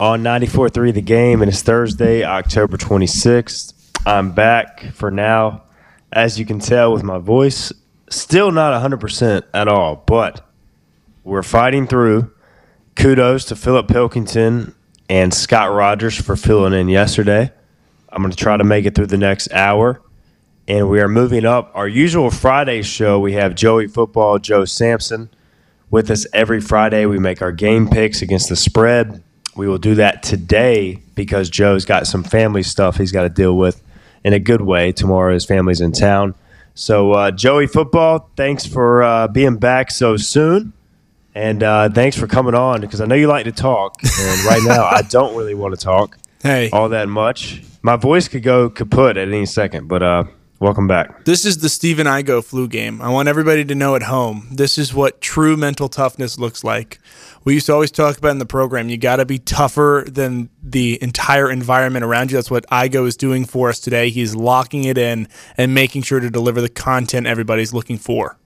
on 94.3 The Game, and it's Thursday, October 26th. I'm back for now. As you can tell with my voice, still not 100% at all, but we're fighting through. Kudos to Philip Pilkington and Scott Rogers for filling in yesterday. I'm going to try to make it through the next hour. And we are moving up. Our usual Friday show, we have Joey Football, Joe Sampson with us every Friday. We make our game picks against the spread. We will do that today because Joe's got some family stuff he's got to deal with in a good way. Tomorrow his family's in town. So, uh, Joey Football, thanks for uh, being back so soon. And uh, thanks for coming on because I know you like to talk. And right now, I don't really want to talk Hey, all that much. My voice could go kaput at any second, but uh, welcome back. this is the Stephen Igo flu game. I want everybody to know at home this is what true mental toughness looks like. We used to always talk about in the program, you got to be tougher than the entire environment around you. That's what Igo is doing for us today. He's locking it in and making sure to deliver the content everybody's looking for.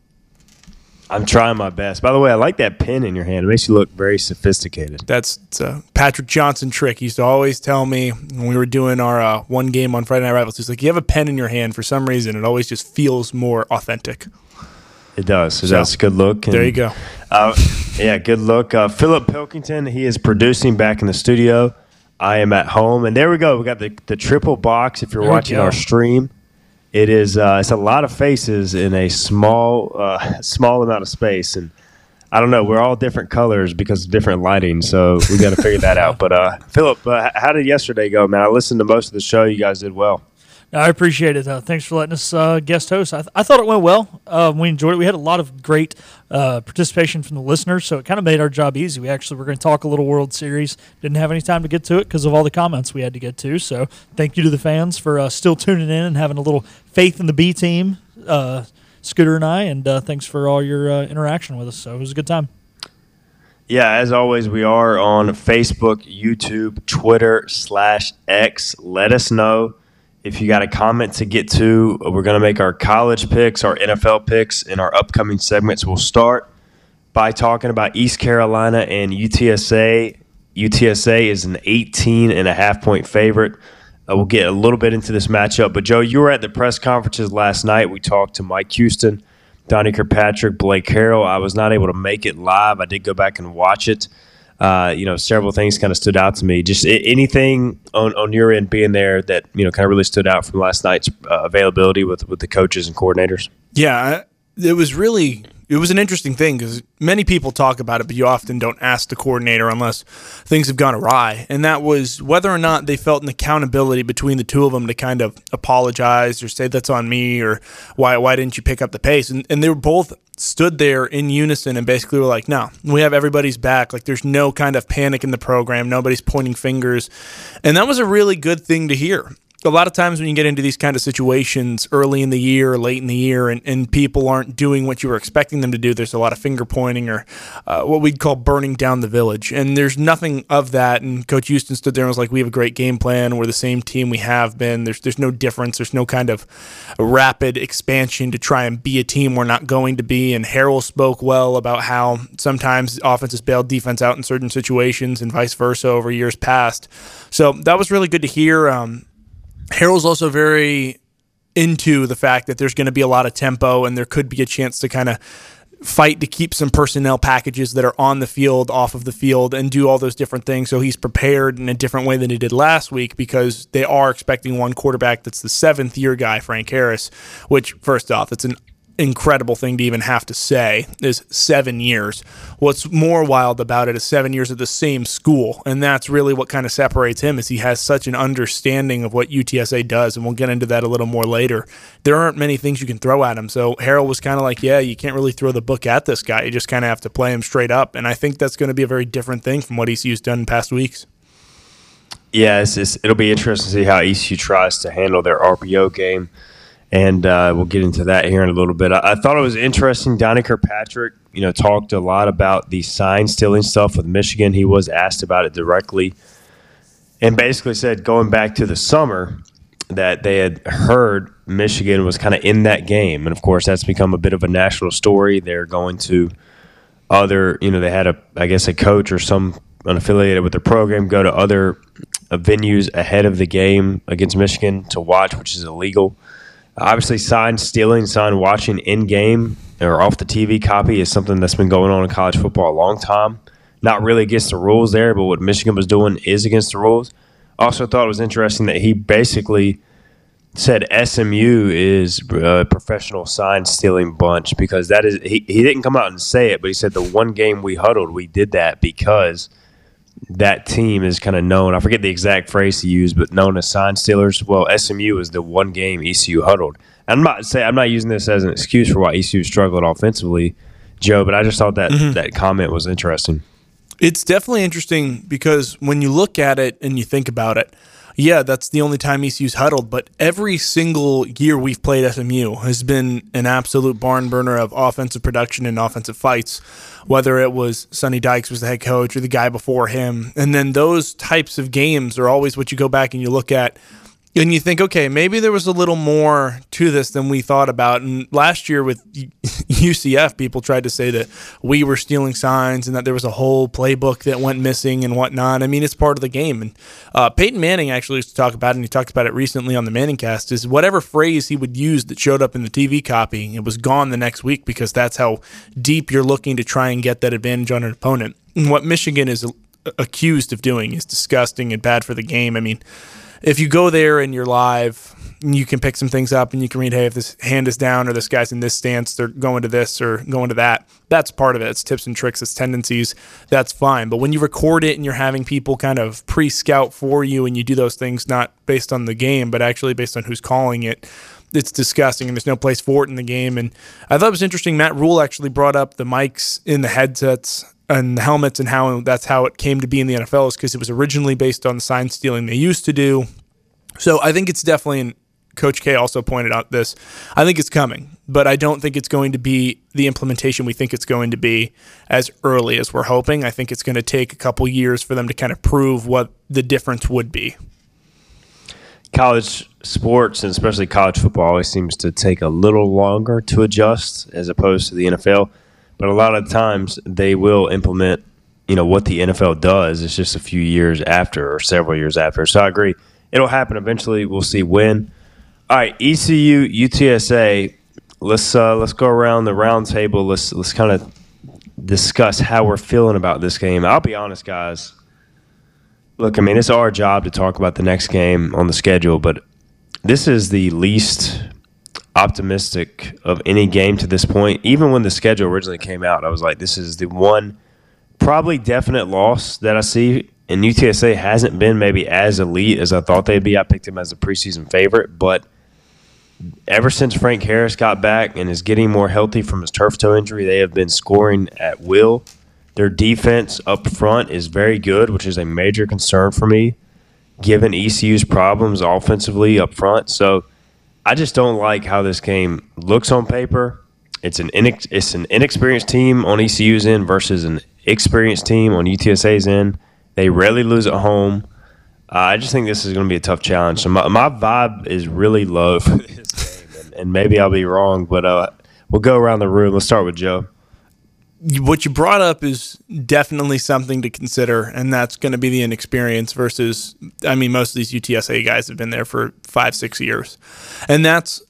I'm trying my best. By the way, I like that pen in your hand. It makes you look very sophisticated. That's a Patrick Johnson trick. He used to always tell me when we were doing our uh, one game on Friday Night Rivals, he's like, you have a pen in your hand for some reason. It always just feels more authentic. It does. So So, that's a good look. And, There you go. Uh, yeah, good look. Uh, Philip Pilkington, he is producing back in the studio. I am at home, and there we go. We got the, the triple box. If you're There watching our stream, it is uh, it's a lot of faces in a small uh, small amount of space, and I don't know. We're all different colors because of different lighting, so we got to figure that out. But uh, Philip, uh, how did yesterday go, man? I listened to most of the show. You guys did well. I appreciate it. Uh, thanks for letting us uh, guest host. I, th- I thought it went well. Um, we enjoyed it. We had a lot of great uh, participation from the listeners, so it kind of made our job easy. We actually were going to talk a little World Series. Didn't have any time to get to it because of all the comments we had to get to. So thank you to the fans for uh, still tuning in and having a little faith in the B team, uh, Scooter and I. And uh, thanks for all your interaction with us. So it was a good time. Yeah, as always, we are on Facebook, YouTube, Twitter, slash X. Let us know if you got a comment to get to. We're going to make our college picks, our NFL picks in our upcoming segments. We'll start by talking about East Carolina and UTSA. UTSA is an 18 and a half point favorite. Uh, we'll get a little bit into this matchup. But, Joe, you were at the press conferences last night. We talked to Mike Houston, Donnie Kirkpatrick, Blake Harrell. I was not able to make it live. I did go back and watch it. Uh, you know, several things kind of stood out to me. Just a- anything on, on your end being there that, you know, kind of really stood out from last night's uh, availability with, with the coaches and coordinators? Yeah, it was really it was an interesting thing because many people talk about it, but you often don't ask the coordinator unless things have gone awry. And that was whether or not they felt an accountability between the two of them to kind of apologize or say that's on me or why why didn't you pick up the pace? And and they were both stood there in unison and basically were like, no, we have everybody's back. Like there's no kind of panic in the program. Nobody's pointing fingers. And that was a really good thing to hear a lot of times when you get into these kind of situations early in the year late in the year and, and people aren't doing what you were expecting them to do, there's a lot of finger pointing or uh, what we'd call burning down the village. And there's nothing of that. And Coach Houston stood there and was like, We have a great game plan. We're the same team we have been. There's, there's no difference. There's no kind of rapid expansion to try and be a team we're not going to be. And Harrell spoke well about how sometimes offense has bailed defense out in certain situations and vice versa over years past. So that was really good to hear. Um, Harrell's also very into the fact that there's going to be a lot of tempo and there could be a chance to kind of fight to keep some personnel packages that are on the field, off of the field, and do all those different things. So he's prepared in a different way than he did last week because they are expecting one quarterback that's the seventh year guy, Frank Harris, which, first off, it's an incredible thing to even have to say is seven years. What's more wild about it is seven years at the same school, and that's really what kind of separates him. Is he has such an understanding of what UTSA does, and we'll get into that a little more later. There aren't many things you can throw at him, so Harrell was kind of like, yeah, you can't really throw the book at this guy. You just kind of have to play him straight up, and I think that's going to be a very different thing from what used done in past weeks. Yeah, it's, it's, it'll be interesting to see how ECU tries to handle their RPO game, and uh, we'll get into that here in a little bit. I, I, thought it was interesting. Donnie Kirkpatrick, you know, talked a lot about the sign stealing stuff with Michigan. He was asked about it directly, and basically said going back to the summer that they had heard Michigan was kind of in that game, and of course that's become a bit of a national story. They're going to other, you know, they had a, I guess, a coach or some unaffiliated with the program go to other uh, venues ahead of the game against Michigan to watch, which is illegal. Obviously, sign stealing, sign watching in game or off the TV copy is something that's been going on in college football a long time. Not really against the rules there, but what Michigan was doing is against the rules. Also, thought it was interesting that he basically said SMU is a professional sign stealing bunch because that is he, he didn't come out and say it, but he said the one game we huddled, we did that because that team is kind of known. I forget the exact phrase he used, but known as sign stealers. Well, SMU is the one game ECU huddled. I'm not say I'm not using this as an excuse for why ECU struggled offensively, Joe, but I just thought that mm-hmm. that comment was interesting. It's definitely interesting because when you look at it and you think about it, yeah, that's the only time ECU's huddled, but every single year we've played SMU has been an absolute barn burner of offensive production and offensive fights, whether it was Sonny Dykes was the head coach or the guy before him. And then those types of games are always what you go back and you look at and you think, okay, maybe there was a little more to this than we thought about. And last year with UCF, people tried to say that we were stealing signs and that there was a whole playbook that went missing and whatnot. I mean, it's part of the game. And uh, Peyton Manning actually used to talk about it, and he talked about it recently on the ManningCast, is whatever phrase he would use that showed up in the TV copy, it was gone the next week because that's how deep you're looking to try and get that advantage on an opponent. And what Michigan is accused of doing is disgusting and bad for the game. I mean, if you go there and you're live, you can pick some things up and you can read, hey, if this hand is down or this guy's in this stance, they're going to this or going to that. That's part of it. It's tips and tricks, it's tendencies. That's fine. But when you record it and you're having people kind of pre scout for you and you do those things not based on the game, but actually based on who's calling it, it's disgusting and there's no place for it in the game. And I thought it was interesting. Matt Rhule actually brought up the mics in the headsets and the helmets and how that's how it came to be in the NFL is because it was originally based on the sign stealing they used to do. So I think it's definitely, and Coach K also pointed out this, I think it's coming, but I don't think it's going to be the implementation we think it's going to be as early as we're hoping. I think it's going to take a couple years for them to kind of prove what the difference would be. College sports and especially college football always seems to take a little longer to adjust as opposed to the NFL but a lot of times they will implement, you know, what the NFL does. It's just a few years after or several years after. So I agree. It'll happen eventually. We'll see when. All right, ECU, UTSA. Let's uh, let's go around the round table. Let's let's kind of discuss how we're feeling about this game. I'll be honest, guys. Look, I mean, it's our job to talk about the next game on the schedule, but this is the least optimistic of any game to this point. Even when the schedule originally came out, I was like, this is the one probably definite loss that I see. And UTSA hasn't been maybe as elite as I thought they'd be. I picked them as a preseason favorite, but ever since Frank Harris got back and is getting more healthy from his turf toe injury, they have been scoring at will. Their defense up front is very good, which is a major concern for me, given ECU's problems offensively up front. So I just don't like how this game looks on paper. It's an inex- it's an inexperienced team on ECU's end versus an experienced team on UTSA's end. They rarely lose at home. Uh, I just think this is going to be a tough challenge. So my, my vibe is really low for this game, and, and maybe I'll be wrong, but uh, we'll go around the room. Let's start with Joe what you brought up is definitely something to consider, and that's going to be the inexperience versus, I mean, most of these UTSA guys have been there for five, six years. And that's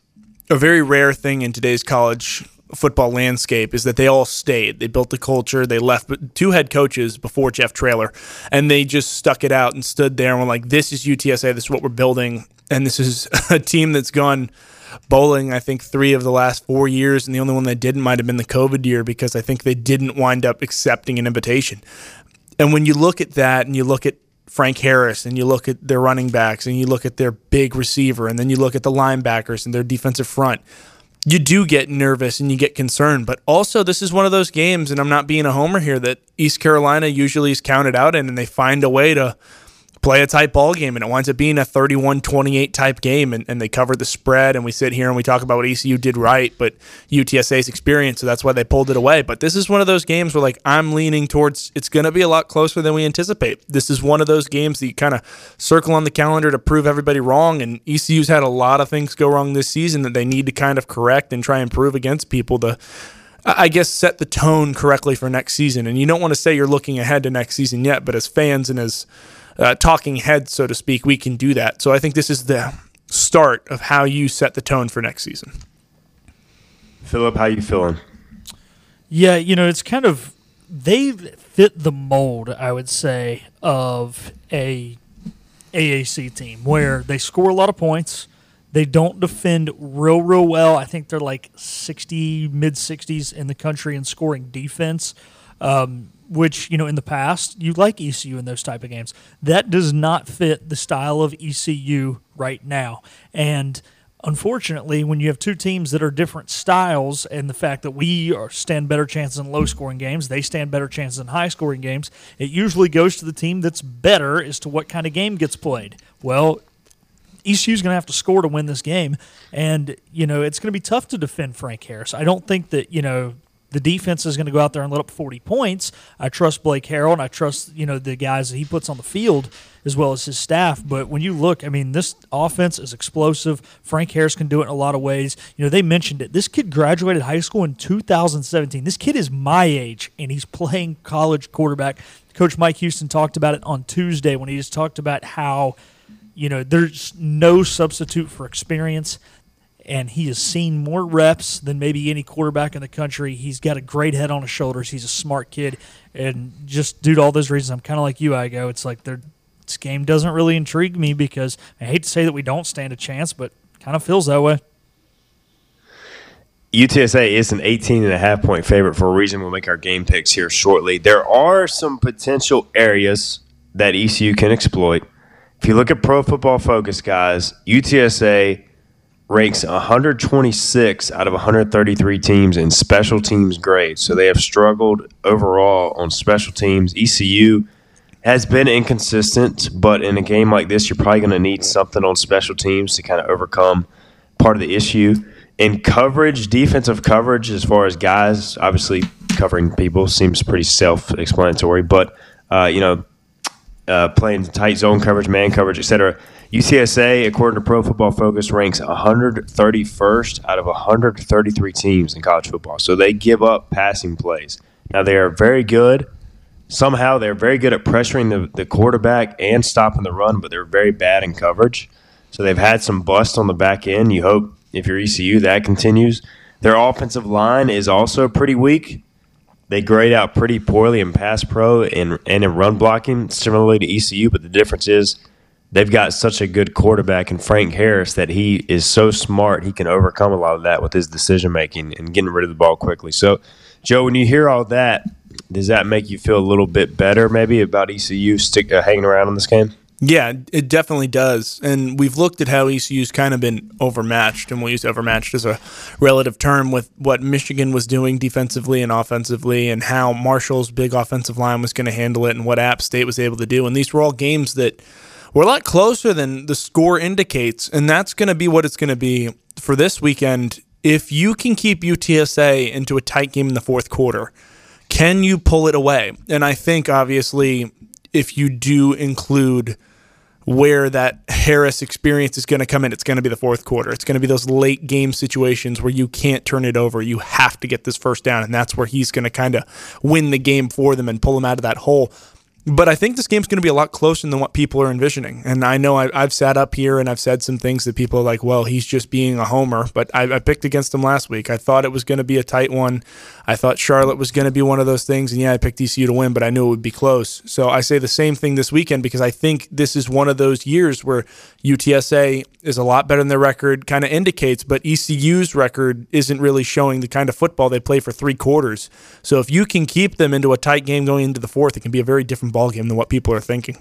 a very rare thing in today's college football landscape is that they all stayed. They built the culture. They left two head coaches before Jeff Traylor, and they just stuck it out and stood there and were like, this is UTSA. This is what we're building. And this is a team that's gone – bowling, I think, three of the last four years, and the only one that didn't might have been the COVID year because I think they didn't wind up accepting an invitation. And when you look at that and you look at Frank Harris and you look at their running backs and you look at their big receiver and then you look at the linebackers and their defensive front, you do get nervous and you get concerned. But also, this is one of those games, and I'm not being a homer here, that East Carolina usually is counted out in and they find a way to play a tight ball game and it winds up being a 31-28 type game and, and they cover the spread and we sit here and we talk about what ECU did right but UTSA's experience so that's why they pulled it away. But this is one of those games where like I'm leaning towards it's going to be a lot closer than we anticipate. This is one of those games that you kind of circle on the calendar to prove everybody wrong and ECU's had a lot of things go wrong this season that they need to kind of correct and try and prove against people to I guess set the tone correctly for next season. And you don't want to say you're looking ahead to next season yet but as fans and as uh, talking heads, so to speak, we can do that. So I think this is the start of how you set the tone for next season. Philip, how you feeling? Yeah, you know, it's kind of they fit the mold, I would say, of a AAC team where they score a lot of points. They don't defend real, real well. I think they're like 60, mid 60s in the country in scoring defense. Um, which you know in the past you like ECU in those type of games. That does not fit the style of ECU right now, and unfortunately, when you have two teams that are different styles, and the fact that we are, stand better chances in low scoring games, they stand better chances in high scoring games, it usually goes to the team that's better as to what kind of game gets played. Well, ECU's going to have to score to win this game, and you know it's going to be tough to defend Frank Harris. I don't think that you know the defense is going to go out there and let up 40 points. I trust Blake Harrell and I trust, you know, the guys that he puts on the field as well as his staff. But when you look, I mean, this offense is explosive. Frank Harris can do it in a lot of ways. You know, they mentioned it. This kid graduated high school in 2017. This kid is my age and he's playing college quarterback. Coach Mike Houston talked about it on Tuesday when he just talked about how, you know, there's no substitute for experience and he has seen more reps than maybe any quarterback in the country. He's got a great head on his shoulders. He's a smart kid, and just due to all those reasons, I'm kind of like you. I go, it's like this game doesn't really intrigue me because I hate to say that we don't stand a chance, but kind of feels that way. UTSA is an 18 and a half point favorite for a reason. We'll make our game picks here shortly. There are some potential areas that ECU can exploit. If you look at Pro Football Focus, guys, UTSA ranks 126 out of 133 teams in special teams grades. So they have struggled overall on special teams. ECU has been inconsistent, but in a game like this, you're probably going to need something on special teams to kind of overcome part of the issue. In coverage, defensive coverage, as far as guys, obviously covering people seems pretty self-explanatory, but uh, you know, uh, playing tight zone coverage, man coverage, etc. UTSA, according to Pro Football Focus, ranks 131st out of 133 teams in college football. So they give up passing plays. Now they are very good. Somehow they're very good at pressuring the, the quarterback and stopping the run, but they're very bad in coverage. So they've had some bust on the back end. You hope if you're ECU that continues. Their offensive line is also pretty weak. They grade out pretty poorly in pass pro and, and in run blocking, similarly to ECU, but the difference is – they've got such a good quarterback in Frank Harris that he is so smart he can overcome a lot of that with his decision making and getting rid of the ball quickly. So, Joe, when you hear all that, does that make you feel a little bit better maybe about ECU stick uh, hanging around in this game? Yeah, it definitely does. And we've looked at how ECU's kind of been overmatched, and we'll use overmatched as a relative term with what Michigan was doing defensively and offensively, and how Marshall's big offensive line was going to handle it, and what App State was able to do. And these were all games that we're a lot closer than the score indicates, and that's going to be what it's going to be for this weekend. If you can keep UTSA into a tight game in the fourth quarter, can you pull it away? And I think obviously, if you do include where that Harris experience is going to come in, it's going to be the fourth quarter. It's going to be those late game situations where you can't turn it over. You have to get this first down, and that's where he's going to kind of win the game for them and pull them out of that hole. But I think this game's going to be a lot closer than what people are envisioning. And I know I, have sat up here and I've said some things that people are like, well, he's just being a homer. But I, I picked against him last week. I thought it was going to be a tight one. I thought Charlotte was going to be one of those things. And yeah, I picked ECU to win, but I knew it would be close. So I say the same thing this weekend because I think this is one of those years where UTSA is a lot better than their record kind of indicates, but ECU's record isn't really showing the kind of football they play for three quarters. So if you can keep them into a tight game going into the fourth, it can be a very different ball game than what people are thinking.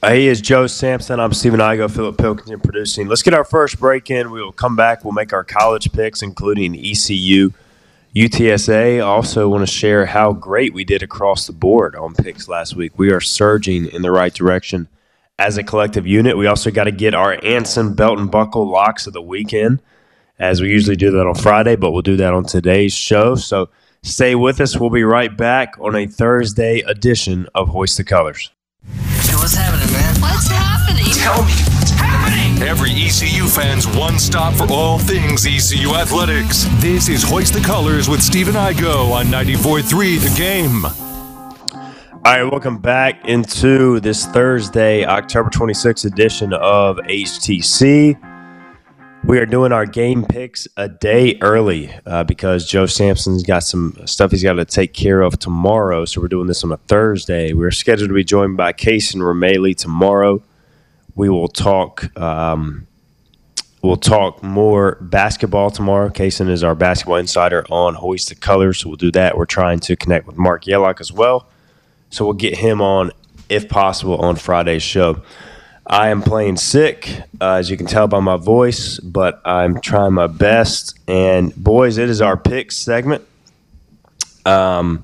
Uh, he is Joe Sampson. I'm Stephen Igo, Philip Pilkington producing. Let's get our first break in. We will come back. We'll make our college picks, including ECU. UTSA. Also, want to share how great we did across the board on picks last week. We are surging in the right direction as a collective unit. We also got to get our Anson belt and buckle locks of the weekend, as we usually do that on Friday, but we'll do that on today's show. So stay with us. We'll be right back on a Thursday edition of Hoist the Colors. So what's happening, man? What's happening? Tell me what's happening. Every ECU fan's one stop for all things ECU athletics. This is Hoist the Colors with Stephen Igo on 94.3 The Game. All right, welcome back into this Thursday, October 26th edition of HTC. We are doing our game picks a day early uh, because Joe Sampson's got some stuff he's got to take care of tomorrow. So we're doing this on a Thursday. We're scheduled to be joined by Case and Rameli tomorrow. We will talk. Um, we'll talk more basketball tomorrow. Kaysen is our basketball insider on Hoist the Colors, so we'll do that. We're trying to connect with Mark Yellock as well. So we'll get him on, if possible, on Friday's show. I am playing sick, uh, as you can tell by my voice, but I'm trying my best. And boys, it is our picks segment. Um,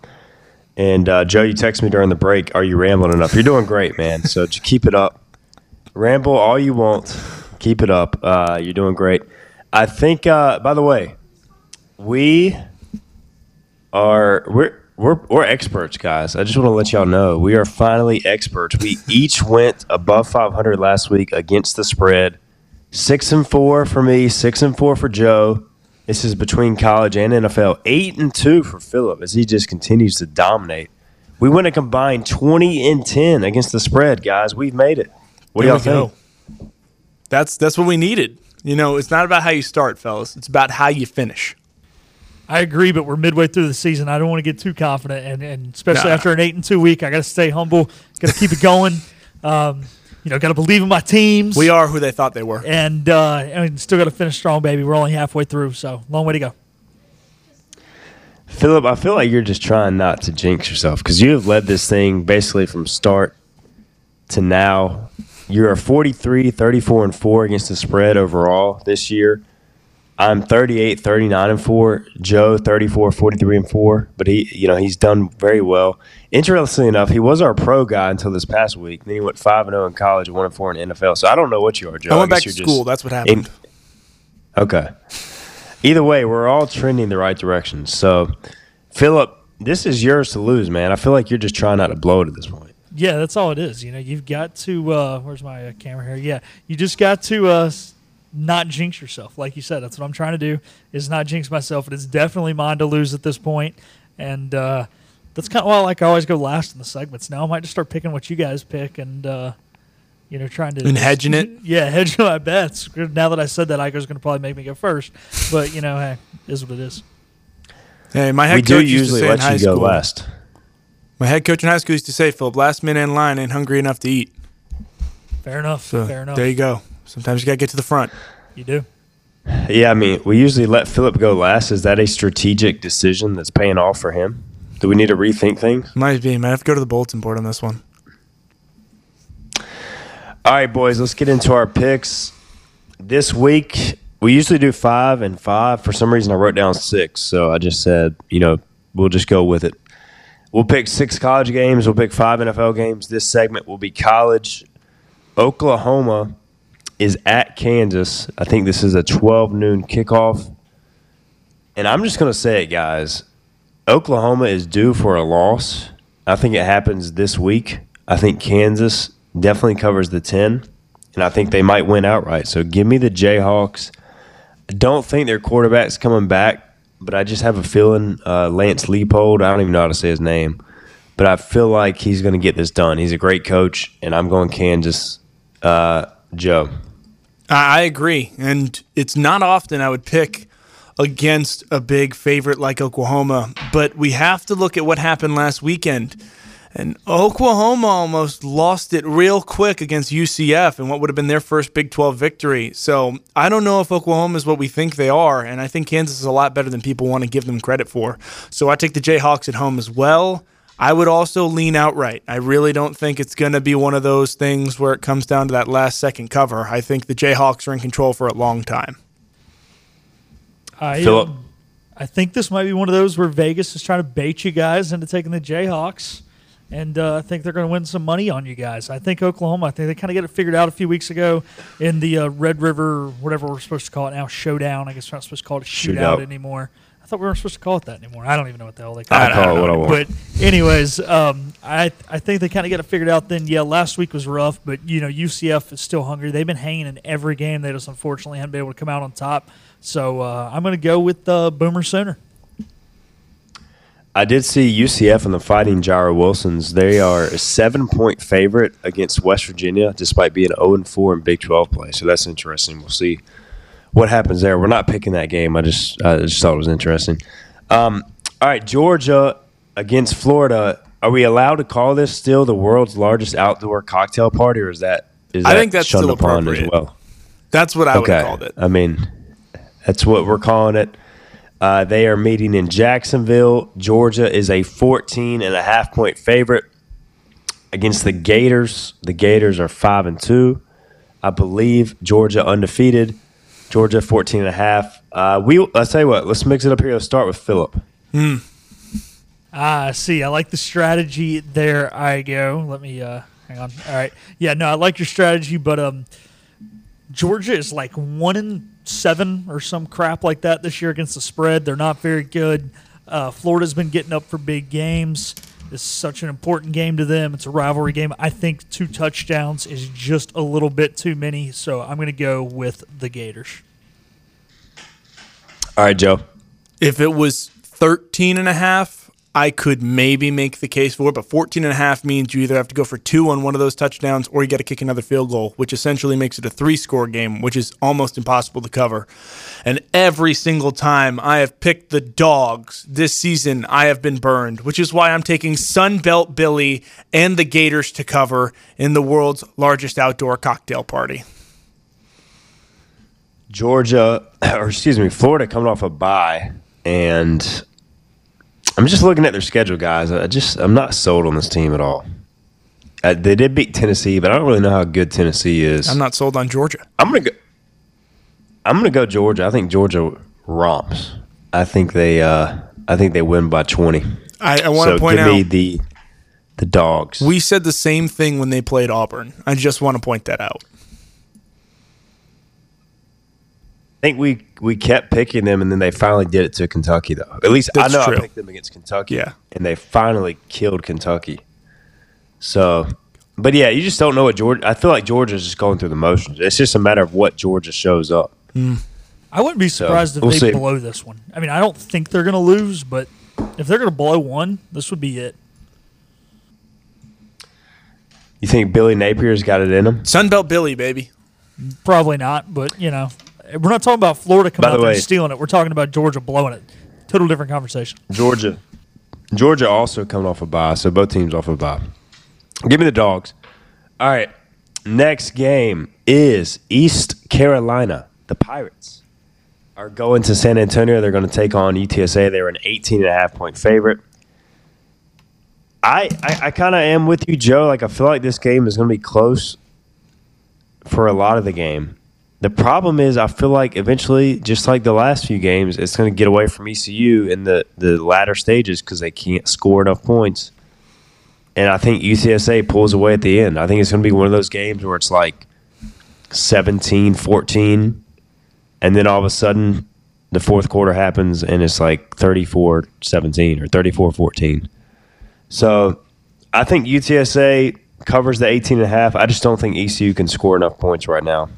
and uh, Joe, you text me during the break. Are you rambling enough? You're doing great, man. So just keep it up. Ramble all you want. Keep it up. Uh, you're doing great. I think. Uh, by the way, we are we're we're we're experts, guys. I just want to let y'all know we are finally experts. We each went above 500 last week against the spread. Six and four for me, six and four for Joe. This is between college and NFL. Eight and two for Philip as he just continues to dominate. We went a combined 20 and 10 against the spread, guys. We've made it. What There do y'all think? That's that's what we needed. You know, it's not about how you start, fellas. It's about how you finish. I agree, but we're midway through the season. I don't want to get too confident, and, and especially Nah. after an eight and two week, I got to stay humble. Got to keep it going. Um, you know, got to believe in my teams. We are who they thought they were. and uh, and still got to finish strong, baby. We're only halfway through, so long way to go. Philip, I feel like you're just trying not to jinx yourself because you have led this thing basically from start to now. You're 43, 34, and 4 against the spread overall this year. I'm 38, 39, and 4. Joe, 34, 43, and 4. But he, you know, he's done very well. Interestingly enough, he was our pro guy until this past week. Then he went 5 and 0 in college, 1 and 4 in NFL. So I don't know what you are, Joe. I went guess back to you're just school. That's what happened. in- Okay. Either way, we're all trending the right direction. So, Philip, this is yours to lose, man. I feel like you're just trying not to blow it at this point. Yeah, that's all it is. You know, you've got to. Uh, where's my uh, camera here? Yeah, you just got to uh, s- not jinx yourself. Like you said, that's what I'm trying to do. Is not jinx myself. It is definitely mine to lose at this point. point, and uh, that's kind of why like I always go last in the segments. Now I might just start picking what you guys pick and. Uh, you know, trying to And hedging it? Yeah, hedging my bets. Now that I said that, Igo's going to probably make me go first. But you know, hey, is what it is. Hey, my head we do coach used to usually say in let high you go school. last. My head coach in high school used to say, "Philip, last man in line ain't hungry enough to eat." Fair enough. So Fair enough. there you go. Sometimes you gotta get to the front. you do. Yeah, I mean, we usually let Philip go last. Is that a strategic decision that's paying off for him? Do we need to rethink things? Might be. Might have to go to the bulletin board on this one. All right, boys, let's get into our picks. This week, we usually do five and five. For some reason, I wrote down six. So I just said, you know, we'll just go with it. We'll pick six college games. We'll pick five NFL games. This segment will be college. Oklahoma is at Kansas. I think this is a 12 noon kickoff. And I'm just going to say it, guys. Oklahoma is due for a loss. I think it happens this week. I think Kansas definitely covers the 10, and I think they might win outright. So give me the Jayhawks. I don't think their quarterback's coming back, but I just have a feeling uh, Lance Leipold, I don't even know how to say his name, but I feel like he's going to get this done. He's a great coach, and I'm going Kansas. Uh, Joe. I agree, and it's not often I would pick against a big favorite like Oklahoma, but we have to look at what happened last weekend. And Oklahoma almost lost it real quick against UCF and what would have been their first Big 12 victory. So I don't know if Oklahoma is what we think they are, and I think Kansas is a lot better than people want to give them credit for. So I take the Jayhawks at home as well. I would also lean outright. I really don't think it's going to be one of those things where it comes down to that last second cover. I think the Jayhawks are in control for a long time. I, Philip? um, I think this might be one of those where Vegas is trying to bait you guys into taking the Jayhawks. And uh, I think they're going to win some money on you guys. I think Oklahoma, I think they kind of get it figured out a few weeks ago in the uh, Red River, whatever we're supposed to call it now, showdown. I guess we're not supposed to call it a shootout Shootout. anymore. I thought we weren't supposed to call it that anymore. I don't even know what the hell they call I it. call it what I want. But anyways, um, I I think they kind of got it figured out. Then yeah, last week was rough, but you know UCF is still hungry. They've been hanging in every game. They just unfortunately haven't been able to come out on top. So uh, I'm going to go with uh, Boomer Sooner. I did see UCF and the Fighting Gyro Wilsons. They are a seven point favorite against West Virginia, despite being 0 and 4 in Big 12 play. So that's interesting. We'll see what happens there. We're not picking that game. I just I just thought it was interesting. Um, all right, Georgia against Florida. Are we allowed to call this still the world's largest outdoor cocktail party, or is that is I that think that's still appropriate. as well? That's what I would okay. have called it. I mean, that's what we're calling it. Uh, they are meeting in Jacksonville. Georgia is a 14 and a half point favorite against the Gators. The Gators are 5 and 2. I believe Georgia undefeated. Georgia 14 and a half. Uh, we let's tell you what, let's mix it up here. Let's start with Philip. Ah, I see. I like the strategy. There I go. Let me uh hang on. All right. Yeah, no, I like your strategy, but um Georgia is like one in seven or some crap like that this year against the spread. They're not very good. Uh, Florida's been getting up for big games. It's such an important game to them. It's a rivalry game. I think two touchdowns is just a little bit too many, so I'm going to go with the Gators. All right, Joe. If it was 13 and a half, I could maybe make the case for it, but 14 and a half means you either have to go for two on one of those touchdowns or you got to kick another field goal, which essentially makes it a three score game, which is almost impossible to cover. And every single time I have picked the dogs this season, I have been burned, which is why I'm taking Sunbelt Billy and the Gators to cover in the world's largest outdoor cocktail party. Georgia, or excuse me, Florida coming off a bye, and I'm just looking at their schedule, guys. I just I'm not sold on this team at all. Uh, they did beat Tennessee, but I don't really know how good Tennessee is. I'm not sold on Georgia. I'm gonna go. I'm gonna go Georgia. I think Georgia romps. I think they. Uh, I think they win by 20. I, I want so to point give out me the the dogs. We said the same thing when they played Auburn. I just want to point that out. I think we we kept picking them, and then they finally did it to Kentucky, though. At least That's I know true. I picked them against Kentucky, Yeah. and they finally killed Kentucky. So, but yeah, you just don't know what Georgia. I feel like Georgia's just going through the motions. It's just a matter of what Georgia shows up. Hmm. I wouldn't be surprised we'll if they see. blow this one. I mean, I don't think they're going to lose, but if they're going to blow one, this would be it. You think Billy Napier's got it in him? Sunbelt Billy, baby. Probably not, but you know, we're not talking about Florida coming out the there way- and stealing it. We're talking about Georgia blowing it. Total different conversation. Georgia, Georgia also coming off a bye, so both teams off a bye. Give me the dogs. All right, next game is East Carolina. The Pirates are going to San Antonio. They're going to take on UTSA. They're an 18 and a half point favorite. I I, I kind of am with you, Joe. Like I feel like this game is going to be close for a lot of the game. The problem is, I feel like eventually, just like the last few games, it's going to get away from ECU in the, the latter stages because they can't score enough points. And I think UTSA pulls away at the end. I think it's going to be one of those games where it's like 17 14, and then all of a sudden, the fourth quarter happens and it's like 34 17 or 34 14. So I think UTSA covers the 18 and a half. I just don't think ECU can score enough points right now.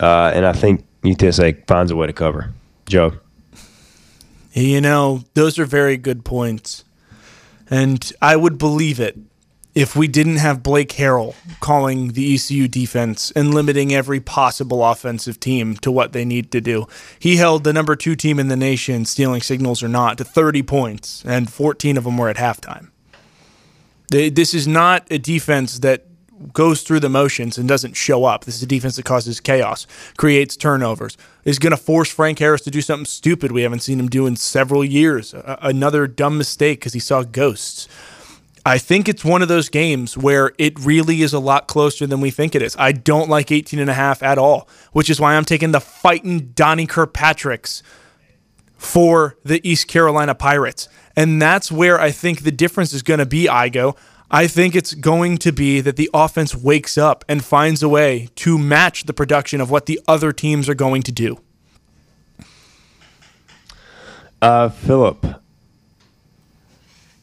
Uh, and I think UTSA finds a way to cover. Joe. You know, those are very good points. And I would believe it if we didn't have Blake Harrell calling the ECU defense and limiting every possible offensive team to what they need to do. He held the number two team in the nation, stealing signals or not, to 30 points, and 14 of them were at halftime. This is not a defense that goes through the motions and doesn't show up. This is a defense that causes chaos, creates turnovers, is going to force Frank Harris to do something stupid we haven't seen him do in several years. A- another dumb mistake because he saw ghosts. I think it's one of those games where it really is a lot closer than we think it is. I don't like 18 and a half at all, which is why I'm taking the fighting Donnie Kirkpatrick's for the East Carolina Pirates. And that's where I think the difference is going to be, Igo. I think it's going to be that the offense wakes up and finds a way to match the production of what the other teams are going to do. Uh, Philip,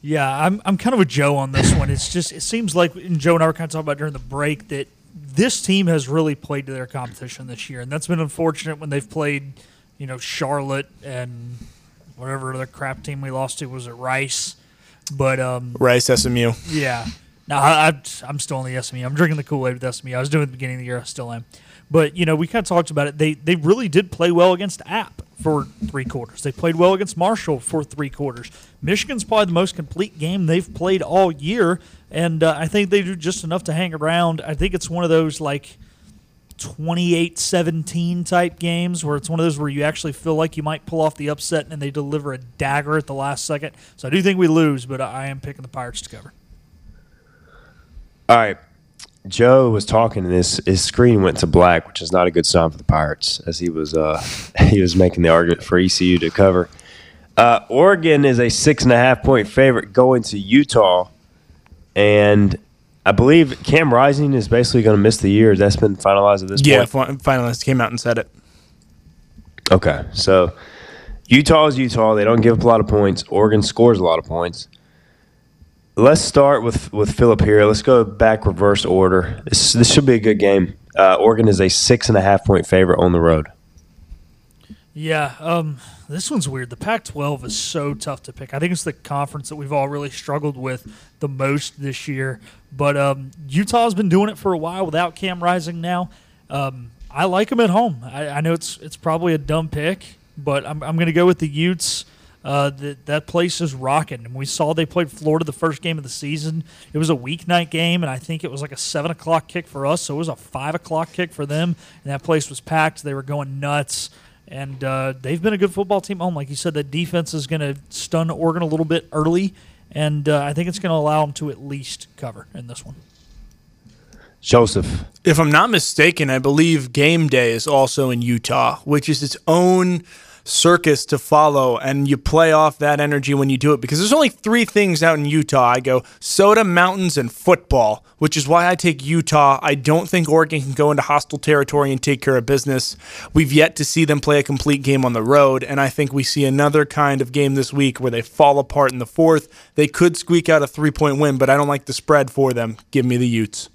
Yeah, I'm I'm kind of with Joe on this one. It's just it seems like and Joe and I were kind of talking about during the break that this team has really played to their competition this year, and that's been unfortunate when they've played, you know, Charlotte and whatever other crap team we lost to was it Rice, but um, Rice SMU. yeah. No, I, I, I'm still in the SMU. I'm drinking the Kool Aid with SMU. I was doing it at the beginning of the year. I still am. But you know, we kind of talked about it. They they really did play well against App for three quarters. They played well against Marshall for three quarters. Michigan's probably the most complete game they've played all year, and uh, I think they do just enough to hang around. I think it's one of those like 28-17 type games where it's one of those where you actually feel like you might pull off the upset and they deliver a dagger at the last second. So I do think we lose, but I am picking the Pirates to cover. all right. Joe was talking, and his his screen went to black, which is not a good sign for the Pirates, as he was uh he was making the argument for ECU to cover. Uh, Oregon is a six and a half point favorite going to Utah, and I believe Cam Rising is basically going to miss the year. That's been finalized at this Yeah, point. fi- finalists came out and said it. Okay, so Utah is Utah. They don't give up a lot of points. Oregon scores a lot of points. Let's start with with Philip here. Let's go back reverse order. This this should be a good game. Uh, Oregon is a six and a half point favorite on the road. Yeah, um, this one's weird. The Pac-12 is so tough to pick. I think it's the conference that we've all really struggled with the most this year. But um, Utah's been doing it for a while without Cam Rising now. Um, I like them at home. I, I know it's it's probably a dumb pick, but I'm, I'm going to go with the Utes. Uh, that that place is rocking, and we saw they played Florida the first game of the season. It was a weeknight game, and I think it was like a seven o'clock kick for us, so it was a five o'clock kick for them. And that place was packed; they were going nuts and uh, they've been a good football team home. Like you said, that defense is going to stun Oregon a little bit early, and uh, I think it's going to allow them to at least cover in this one. Joseph, If I'm not mistaken, I believe game day is also in Utah, which is its own circus to follow. And you play off that energy when you do it because there's only three things out in Utah. I go soda, mountains, and football, which is why I take Utah. I don't think Oregon can go into hostile territory and take care of business. We've yet to see them play a complete game on the road. And I think we see another kind of game this week where they fall apart in the fourth. They could squeak out a three point win, but I don't like the spread for them. Give me the Utes.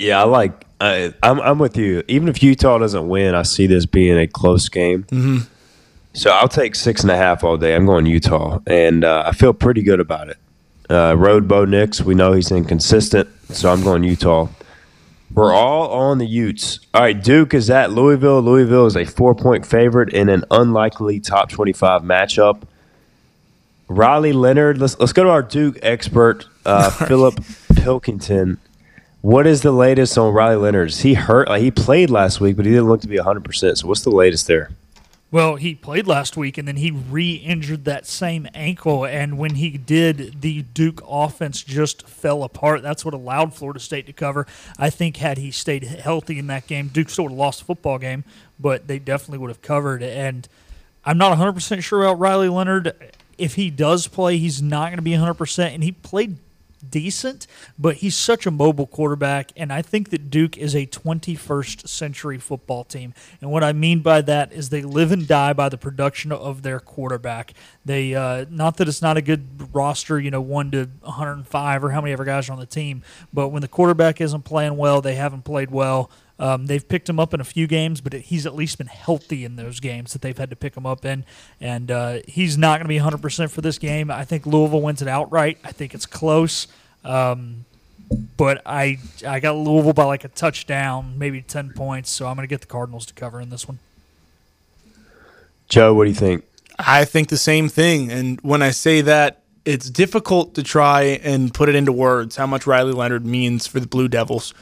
Yeah, I like. I, I'm I'm with you. Even if Utah doesn't win, I see this being a close game. Mm-hmm. So I'll take six and a half all day. I'm going Utah, and uh, I feel pretty good about it. Uh, Road Bo Nix, we know he's inconsistent, so I'm going Utah. We're all on the Utes. All right, Duke is at Louisville. Louisville is a four point favorite in an unlikely top 25 matchup. Riley Leonard, let's, let's go to our Duke expert, uh, Philip Pilkington. What is the latest on Riley Leonard? Is he hurt? Like, he played last week, but he didn't look to be 100%. So, what's the latest there? Well, he played last week, and then he re-injured that same ankle. And when he did, the Duke offense just fell apart. That's what allowed Florida State to cover. I think had he stayed healthy in that game, Duke would have lost the football game, but they definitely would have covered. And I'm not 100 percent sure about Riley Leonard. If he does play, he's not going to be 100 percent, and he played decent, but he's such a mobile quarterback, and I think that Duke is a 21st century football team. And what I mean by that is they live and die by the production of their quarterback. They uh, not that it's not a good roster, you know, one to 105 or how many ever guys are on the team, but when the quarterback isn't playing well, they haven't played well. Um, they've picked him up in a few games, but he's at least been healthy in those games that they've had to pick him up in. And uh, he's not going to be 100% for this game. I think Louisville wins it outright. I think it's close. Um, but I I got Louisville by like a touchdown, maybe 10 points. So I'm going to get the Cardinals to cover in this one. Joe, what do you think? I think the same thing. And when I say that, it's difficult to try and put it into words how much Riley Leonard means for the Blue Devils.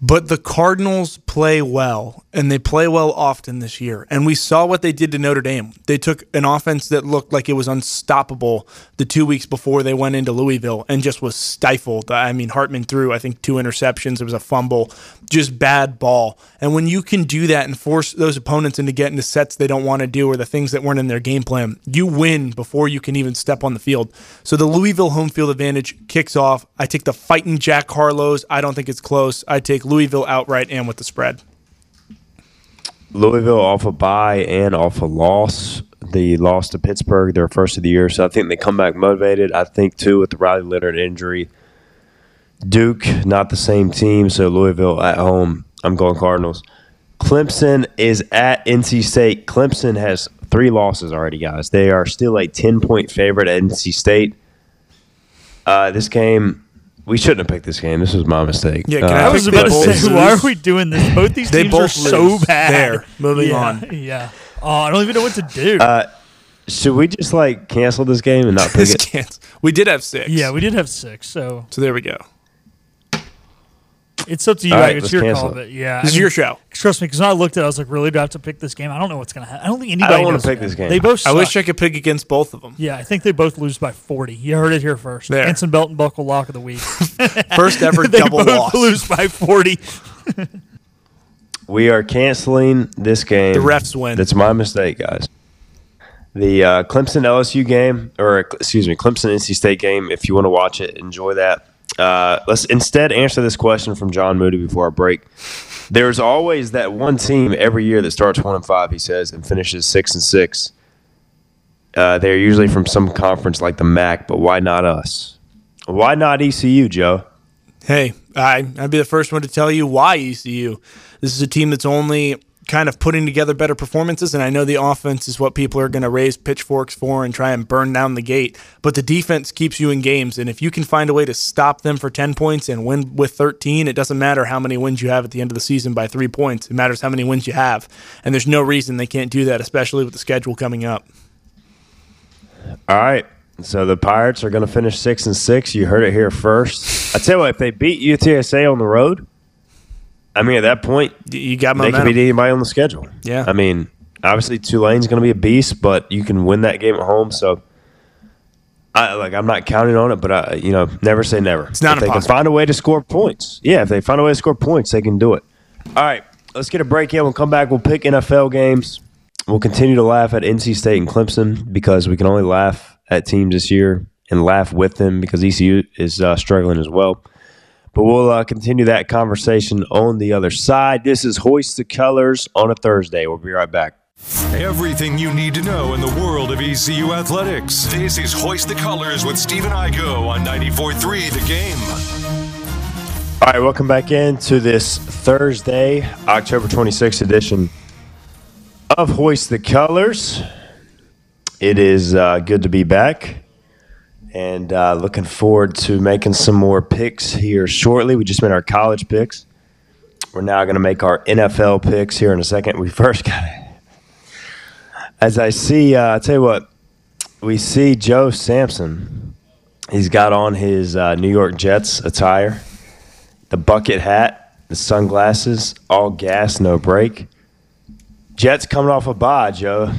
But the Cardinals play well, and they play well often this year. And we saw what they did to Notre Dame. They took an offense that looked like it was unstoppable the two weeks before they went into Louisville and just was stifled. I mean, Hartman threw, I think, two interceptions. It was a fumble, just bad ball. And when you can do that and force those opponents into getting the sets they don't want to do or the things that weren't in their game plan, you win before you can even step on the field. So the Louisville home field advantage kicks off. I take the fighting Jack Harlow's. I don't think it's close. I take Louisville outright and with the spread. Louisville off a bye and off a loss. The loss to Pittsburgh, their first of the year. So I think they come back motivated. I think, too, with the Riley Leonard injury. Duke, not the same team. So Louisville at home. I'm going Cardinals. Clemson is at NC State. Clemson has three losses already, guys. They are still a 10 point favorite at NC State. Uh, this game, we shouldn't have picked this game. This was my mistake. Yeah, can Uh, I I was about to say, why are we doing this? Both these They teams both are so lose. bad. There, moving yeah, on. Yeah. Oh, I don't even know what to do. Uh, should we just like cancel this game and not pick This it? can't. We did have six. yeah, we did have six, so So there we go. It's up to you. All right, it's your cancel call, it. but yeah, This I is mean, your show. Trust me, because when I looked at, it, I was like, really, do I have to pick this game? I don't know what's gonna happen. I don't think anybody. I don't wanna pick this game. They both. I wish I could pick against both of them. Yeah, I think they both lose by forty. You heard it here first. There. Anson Belt and Buckle lock of the week. First ever they double both loss. lose by forty. We are canceling this game. The refs win. That's my mistake, guys. The uh, Clemson LSU game, or excuse me, Clemson NC State game. If you want to watch it, enjoy that. Uh, let's instead answer this question from John Moody before our break. There's always that one team every year that starts one and five. He says and finishes six and six. Uh, they're usually from some conference like the MAC, but why not us? Why not ECU, Joe? Hey, I, I'd be the first one to tell you why ECU. This is a team that's only kind of putting together better performances, and I know the offense is what people are going to raise pitchforks for and try and burn down the gate. But the defense keeps you in games, and if you can find a way to stop them for 10 points and win with 13, it doesn't matter how many wins you have at the end of the season by three points. It matters how many wins you have. And there's no reason they can't do that, especially with the schedule coming up. All right. So the Pirates are going to finish six and six. You heard it here first. I tell you what, if they beat UTSA on the road, I mean, at that point, You got they can beat anybody on the schedule. Yeah. I mean, obviously Tulane's going to be a beast, but you can win that game at home. So, I like I'm not counting on it, but I, you know, never say never. It's not if they can find a way to score points. Yeah, if they find a way to score points, they can do it. All right, let's get a break in. We'll come back. We'll pick NFL games. We'll continue to laugh at NC State and Clemson because we can only laugh at teams this year and laugh with them because ECU is uh, struggling as well. But we'll uh, continue that conversation on the other side. This is Hoist the Colors on a Thursday. We'll be right back. Everything you need to know in the world of ECU athletics. This is Hoist the Colors with Stephen Igo on 94.3 The Game. All right, welcome back into this Thursday, October 26th edition of Hoist the Colors. It is uh, good to be back and uh, looking forward to making some more picks here shortly. We just made our college picks. We're now going to make our NFL picks here in a second. We first got As I see, uh, I tell you what, we see Joe Sampson. He's got on his uh, New York Jets attire the bucket hat, the sunglasses, all gas, no break. Jets coming off a bye, Joe.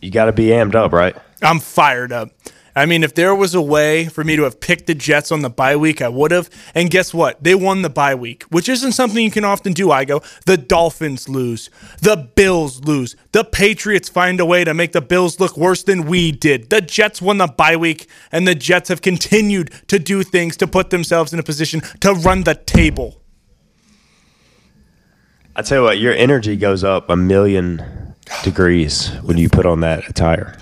You got to be amped up, right? I'm fired up. I mean, if there was a way for me to have picked the Jets on the bye week, I would have. And guess what? They won the bye week, which isn't something you can often do, Igo. The Dolphins lose. The Bills lose. The Patriots find a way to make the Bills look worse than we did. The Jets won the bye week, and the Jets have continued to do things to put themselves in a position to run the table. I tell you what, your energy goes up a million degrees when you put on that attire.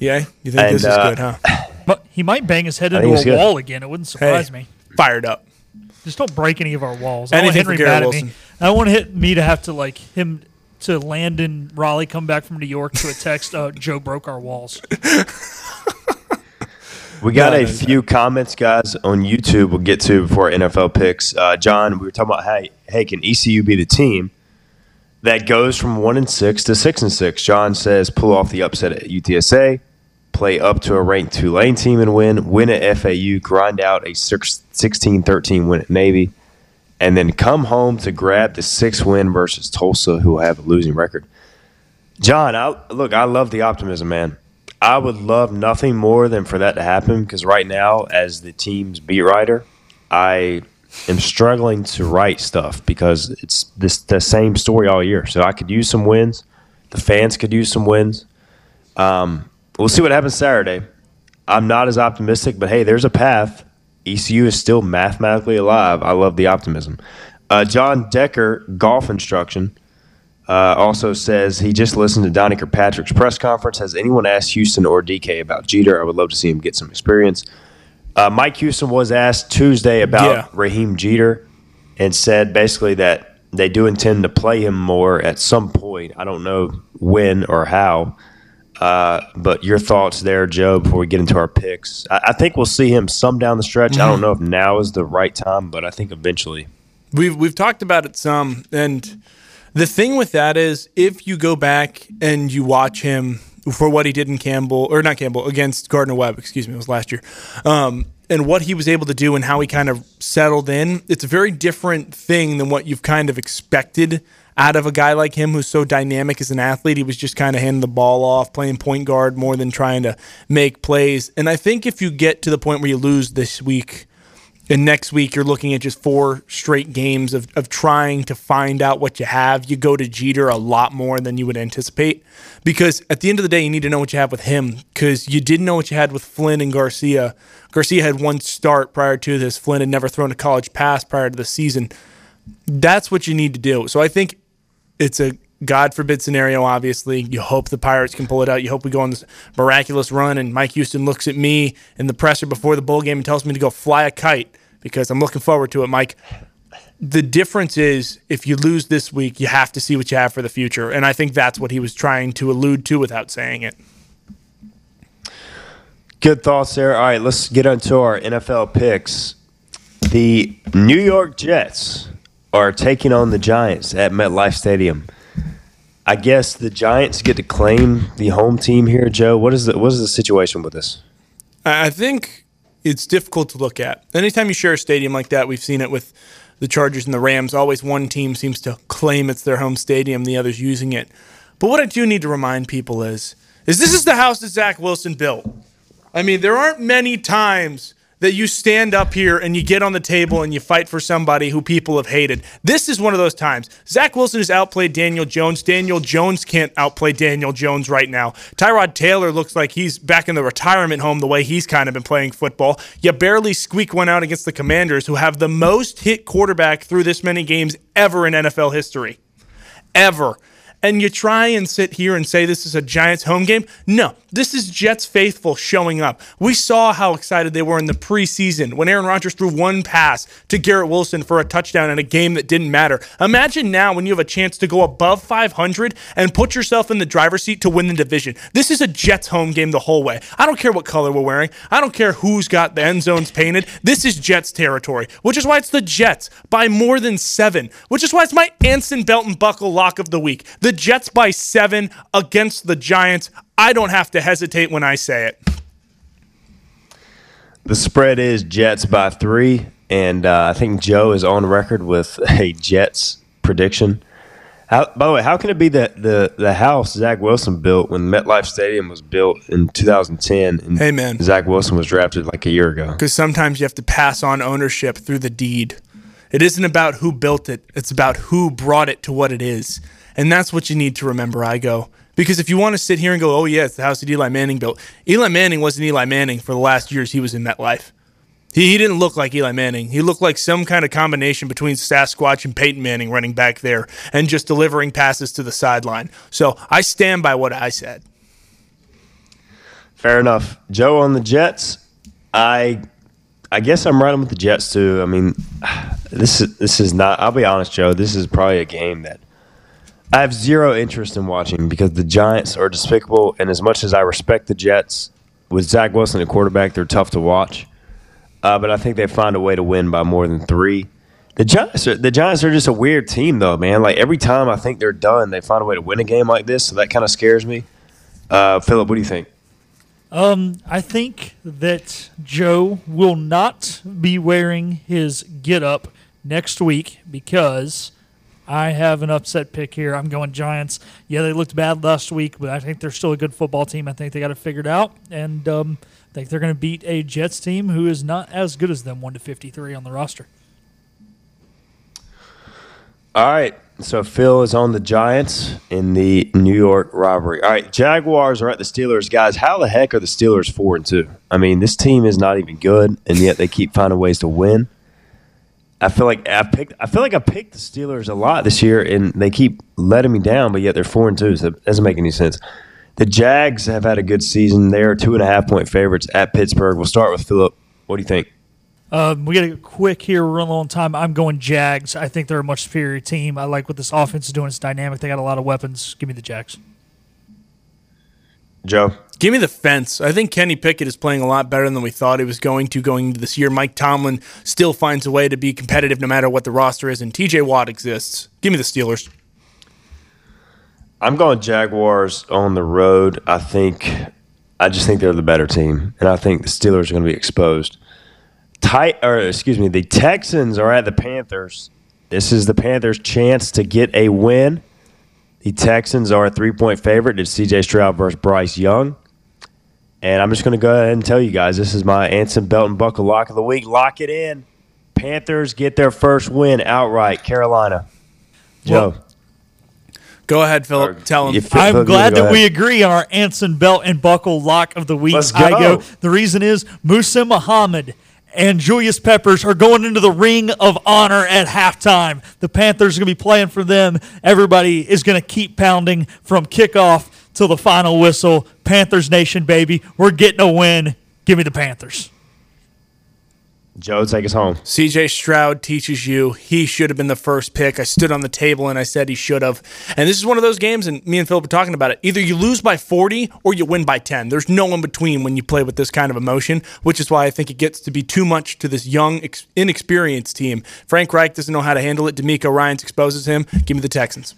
Yeah? You think And, this is uh, good, huh? But he might bang his head into a good. wall again. It wouldn't surprise Hey. me. Fired up. Just don't break any of our walls. I want Anything for Henry Garrett mad at me. I don't want to hit me to have to like him to land in Raleigh, come back from New York to a text. Uh, Joe broke our walls. We got No, a no, no. few comments, guys, on YouTube we'll get to before NFL picks. Uh, John, we were talking about, hey, hey, can ECU be the team that goes from 1 and 6 to 6 and 6? John says pull off the upset at UTSA, play up to a ranked Tulane team and win, win at FAU, grind out a 16 13 win at Navy. and then come home to grab the six win versus Tulsa, who have a losing record. John, I, look, I love the optimism, man. I would love nothing more than for that to happen because right now, as the team's beat writer, I am struggling to write stuff because it's this the same story all year. So I could use some wins. The fans could use some wins. Um, we'll see what happens Saturday. I'm not as optimistic, but hey, there's a path. ECU is still mathematically alive. I love the optimism. Uh, John Decker, golf instruction, uh, also says he just listened to Donnie Kirkpatrick's press conference. Has anyone asked Houston or DK about Jeter? I would love to see him get some experience. Uh, Mike Houston was asked Tuesday about Yeah. Raheim Jeter and said basically that they do intend to play him more at some point. I don't know when or how. Uh, but your thoughts there, Joe, before we get into our picks. I, I think we'll see him some down the stretch. I don't know if now is the right time, but I think eventually. We've we've talked about it some, and the thing with that is, if you go back and you watch him for what he did in Campbell or not Campbell against Gardner Webb, excuse me, it was last year, um, and what he was able to do and how he kind of settled in, it's a very different thing than what you've kind of expected out of a guy like him who's so dynamic as an athlete. He was just kind of handing the ball off, playing point guard more than trying to make plays. And I think if you get to the point where you lose this week and next week you're looking at just four straight games of, of trying to find out what you have, you go to Jeter a lot more than you would anticipate. Because at the end of the day, you need to know what you have with him. Because you didn't know what you had with Flinn and Garcia. Garcia had one start prior to this. Flinn had never thrown a college pass prior to the season. That's what you need to do. So I think it's a God forbid scenario, obviously. You hope the Pirates can pull it out. You hope we go on this miraculous run and Mike Houston looks at me in the presser before the bowl game and tells me to go fly a kite because I'm looking forward to it, Mike. The difference is if you lose this week, you have to see what you have for the future. And I think that's what he was trying to allude to without saying it. Good thoughts there. All right, let's get into our NFL picks. The New York Jets are taking on the Giants at MetLife Stadium. I guess the Giants get to claim the home team here, Joe. What is the what is the situation with this? I think it's difficult to look at. Anytime you share a stadium like that, we've seen it with the Chargers and the Rams. Always one team seems to claim it's their home stadium, the other's using it. But what I do need to remind people is, is this is the house that Zach Wilson built. I mean, there aren't many times that you stand up here and you get on the table and you fight for somebody who people have hated. This is one of those times. Zach Wilson has outplayed Daniel Jones. Daniel Jones can't outplay Daniel Jones right now. Tyrod Taylor looks like he's back in the retirement home the way he's kind of been playing football. You barely squeak one out against the Commanders, who have the most hit quarterback through this many games ever in NFL history. Ever and you try and sit here and say this is a Giants home game. No, this is Jets faithful showing up. We saw how excited they were in the preseason when Aaron Rodgers threw one pass to Garrett Wilson for a touchdown in a game that didn't matter. Imagine now when you have a chance to go above 500 and put yourself in the driver's seat to win the division. This is a Jets home game the whole way. I don't care what color we're wearing. I don't care who's got the end zones painted. This is Jets territory, which is why it's the Jets by more than seven, which is why it's my Anson Belt and Buckle lock of the week. The Jets by seven against the Giants. I don't have to hesitate when I say it. The spread is Jets by three, and uh, I think Joe is on record with a Jets prediction. How, by the way, how can it be that the, the house Zach Wilson built when MetLife Stadium was built in 2010 and Hey, man. Zach Wilson was drafted like a year ago? Because sometimes you have to pass on ownership through the deed. It isn't about who built it, it's about who brought it to what it is. And that's what you need to remember, Igo. Because if you want to sit here and go, oh, yeah, it's the house that Eli Manning built, Eli Manning wasn't Eli Manning for the last years he was in MetLife. He, he didn't look like Eli Manning. He looked like some kind of combination between Sasquatch and Peyton Manning running back there and just delivering passes to the sideline. So I stand by what I said. Fair enough. Joe on the Jets. I I guess I'm riding with the Jets too. I mean, this is this is not. I'll be honest, Joe. This is probably a game that I have zero interest in watching because the Giants are despicable. And as much as I respect the Jets, with Zach Wilson at quarterback, they're tough to watch. Uh, but I think they find a way to win by more than three. The Giants are the Giants are just a weird team, though, man. Like every time I think they're done, they find a way to win a game like this. So that kind of scares me. Uh, Philip, what do you think? Um, I think that Joe will not be wearing his get up next week because I have an upset pick here. I'm going Giants. Yeah, they looked bad last week, but I think they're still a good football team. I think they got it figured out, and um, I think they're going to beat a Jets team who is not as good as them, one to 53 on the roster. All right. So Phil is on the Giants in the New York robbery. All right, Jaguars are at the Steelers, guys. How the heck are the Steelers four and two? I mean, this team is not even good, and yet they keep finding ways to win. I feel like I picked. I feel like I picked the Steelers a lot this year, and they keep letting me down. But yet they're four and two. So that doesn't make any sense. The Jags have had a good season. They're two and a half point favorites at Pittsburgh. We'll start with Philip. What do you think? Um, we got to get quick here. We're running low on time. I'm going Jags. I think they're a much superior team. I like what this offense is doing. It's dynamic. They got a lot of weapons. Give me the Jags. Joe. Give me the fence. I think Kenny Pickett is playing a lot better than we thought he was going to going into this year. Mike Tomlin still finds a way to be competitive no matter what the roster is, and TJ Watt exists. Give me the Steelers. I'm going Jaguars on the road. I think I just think they're the better team, and I think the Steelers are going to be exposed. Tight, or excuse me, the Texans are at the Panthers. This is the Panthers' chance to get a win. The Texans are a three-point favorite. It's C.J. Stroud versus Bryce Young, and I'm just going to go ahead and tell you guys this is my Anson Belt and Buckle lock of the week. Lock it in. Panthers get their first win outright. Carolina. Joe. Well, Go ahead, Philip. Tell him. Feel- I'm Philip, glad go that we agree on our Anson Belt and Buckle lock of the week. Let's I go. go. The reason is Muhsin Muhammad and Julius Peppers are going into the ring of honor at halftime. The Panthers are going to be playing for them. Everybody is going to keep pounding from kickoff till the final whistle. Panthers Nation, baby. We're getting a win. Give me the Panthers. Joe, take us home. CJ Stroud teaches you he should have been the first pick. I stood on the table and I said he should have. And this is one of those games, and me and Philip were talking about it. Either you lose by 40 or you win by 10. There's no in between when you play with this kind of emotion, which is why I think it gets to be too much to this young, inexperienced team. Frank Reich doesn't know how to handle it. DeMeco Ryans exposes him. Give me the Texans.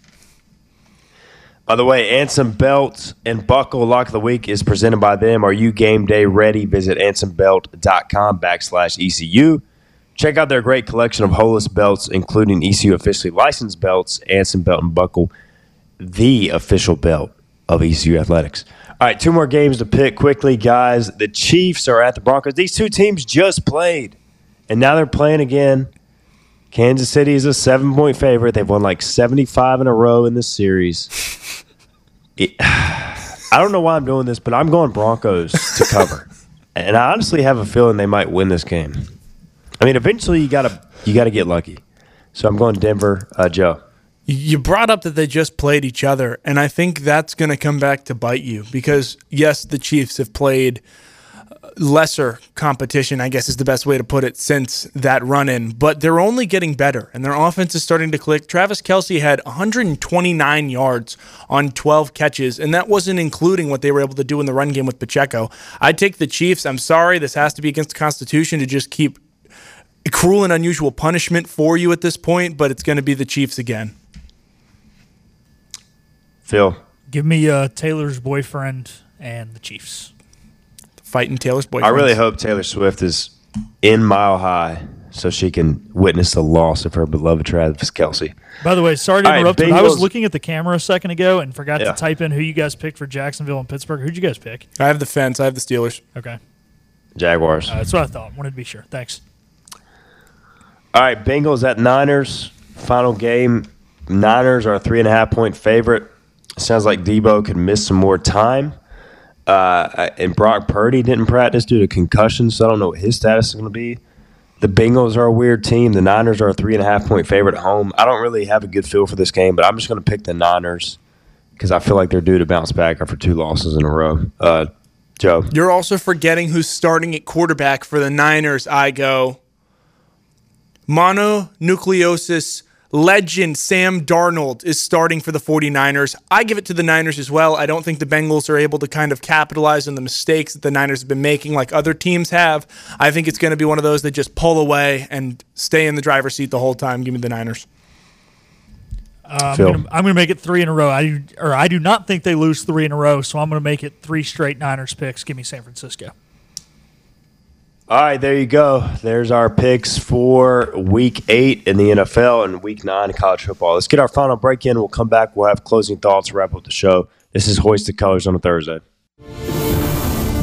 By the way, Anson Belt and Buckle Lock of the Week is presented by them. Are you game day ready? Visit ansonbelt.com backslash ECU. Check out their great collection of holeless belts, including ECU officially licensed belts, Anson Belt and Buckle, the official belt of ECU Athletics. All right, two more games to pick quickly, guys. The Chiefs are at the Broncos. These two teams just played, and now they're playing again. Kansas City is a seven point favorite. They've won like 75 in a row in this series. It- I don't know why I'm doing this, but I'm going Broncos to cover. and I honestly have a feeling they might win this game. I mean, eventually you gotta you gotta get lucky. So I'm going Denver. Uh, Joe. You brought up that they just played each other, and I think that's going to come back to bite you because, yes, the Chiefs have played lesser competition, I guess is the best way to put it, since that run in, but they're only getting better, and their offense is starting to click. Travis Kelce had 129 yards on 12 catches, and that wasn't including what they were able to do in the run game with Pacheco. I'd take the Chiefs. I'm sorry, this has to be against the Constitution to just keep cruel and unusual punishment for you at this point, but it's going to be the Chiefs again. Phil. Give me uh, Taylor's boyfriend and the Chiefs. Fighting Taylor's boyfriend. I really hope Taylor Swift is in Mile High so she can witness the loss of her beloved Travis Kelce. By the way, sorry to All right, interrupt, but I was looking at the camera a second ago and forgot Yeah. to type in who you guys picked for Jacksonville and Pittsburgh. Who'd you guys pick? I have the fence. I have the Steelers. Okay. Jaguars. Uh, that's what I thought. Wanted to be sure. Thanks. All right, Bengals at Niners. Final game. Niners are a three and a half point favorite. Sounds like Deebo could miss some more time. Uh, and Brock Purdy didn't practice due to concussion, so I don't know what his status is going to be. The Bengals are a weird team. The Niners are a three and a half point favorite at home. I don't really have a good feel for this game, but I'm just going to pick the Niners because I feel like they're due to bounce back after two losses in a row. Uh, Joe. You're also forgetting who's starting at quarterback for the Niners. Igo mononucleosis legend Sam Darnold is starting for the 49ers. I give it to the Niners as well. I don't think the Bengals are able to kind of capitalize on the mistakes that the Niners have been making like other teams have. I think it's going to be one of those that just pull away and stay in the driver's seat the whole time. Give me the Niners. Uh, I'm Phil. gonna, I'm gonna make it three in a row. I or I do not think they lose three in a row, so I'm gonna make it three straight Niners picks. Give me San Francisco. All right, there you go. There's our picks for week eight in the NFL and week nine in college football. Let's get our final break in. We'll come back. We'll have closing thoughts, wrap up the show. This is Hoist the Colors on a Thursday.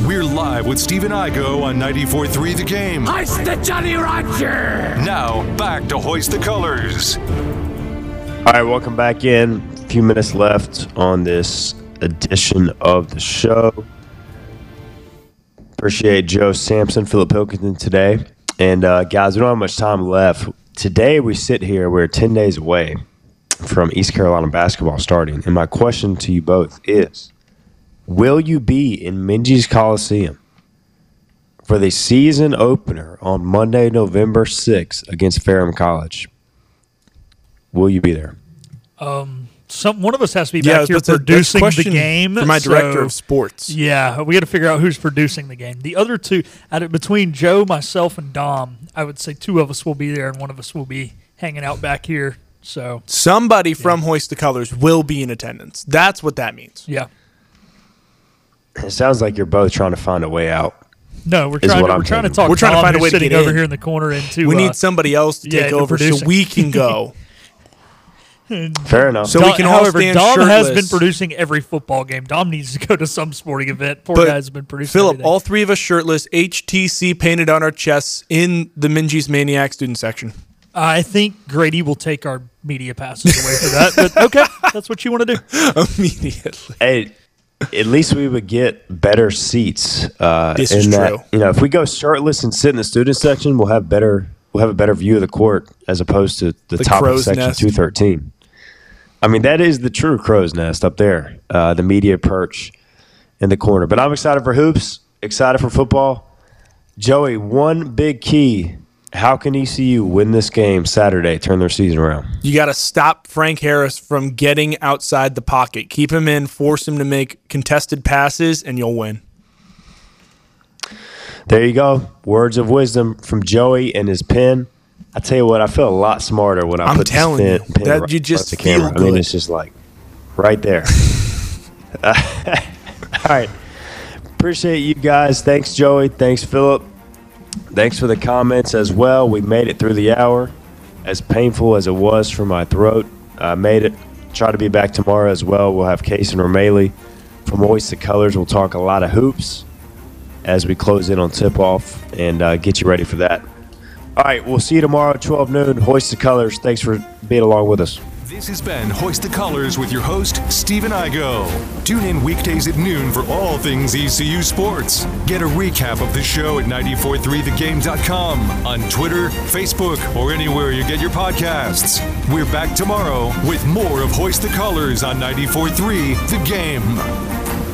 We're live with Stephen Igo on 94.3 The Game. Hoist the Jolly Roger! Now, back to Hoist the Colors. All right, welcome back in. A few minutes left on this edition of the show. Appreciate Joe Sampson, Philip Pilkington today. And uh, guys, we don't have much time left. Today we sit here, we're 10 days away from East Carolina basketball starting. And my question to you both is Will you be in Minges Coliseum for the season opener on Monday, November 6th against Ferrum College? Will you be there? Some one of us has to be Yeah, back here that's a- that's a producing the game. for my director of sports. Yeah, we got to figure out who's producing the game. The other two, out of, between Joe, myself, and Dom, I would say two of us will be there, and one of us will be hanging out back here. So Somebody from Hoist the Colors will be in attendance. That's what that means. yeah, It sounds like you're both trying to find a way out. no, we're Is trying. what To, I'm we're trying to talk. We're trying to find a way to sitting get over in. here in the corner into. We uh, need somebody else to yeah, take into over so we can go. Fair enough. So- Dom, we can all however, stand Dom has been producing every football game. Dom needs to go to some sporting event. Poor But guy's been producing. Philip, everything. all three of us shirtless, HTC painted on our chests in the Minges Maniac student section. I think Grady will take our media passes away for that. But okay, that's what you want to do. Immediately. hey, at least we would get better seats. Uh, This in is that, true. You know, if we go shirtless and sit in the student section, we'll have better. We'll have a better view of the court as opposed to the, The top of section two thirteen. I mean, that is the true crow's nest up there, uh, the media perch in the corner. But I'm excited for hoops. Excited for football. Joey, one big key. How can ECU win this game Saturday? Turn their season around. You got to stop Frank Harris from getting outside the pocket. Keep him in, force him to make contested passes, and you'll win. There you go. Words of wisdom from Joey and his pen. I tell you what, I feel a lot smarter when I I'm put telling you, pen, pen that right you just the camera. feel I mean, it's just like right there. All right. Appreciate you guys. Thanks, Joey. Thanks, Philip. Thanks for the comments as well. We made it through the hour. As painful as it was for my throat, I made it. Try to be back tomorrow as well. We'll have Case and Romele from the Colors. We'll talk a lot of hoops as we close in on tip off and uh, get you ready for that. All right, we'll see you tomorrow at 12 noon. Hoist the Colors. Thanks for being along with us. This has been Hoist the Colors with your host, Stephen Igo. Tune in weekdays at noon for all things ECU sports. Get a recap of the show at 943thegame.com, on Twitter, Facebook, or anywhere you get your podcasts. We're back tomorrow with more of Hoist the Colors on 943 The Game.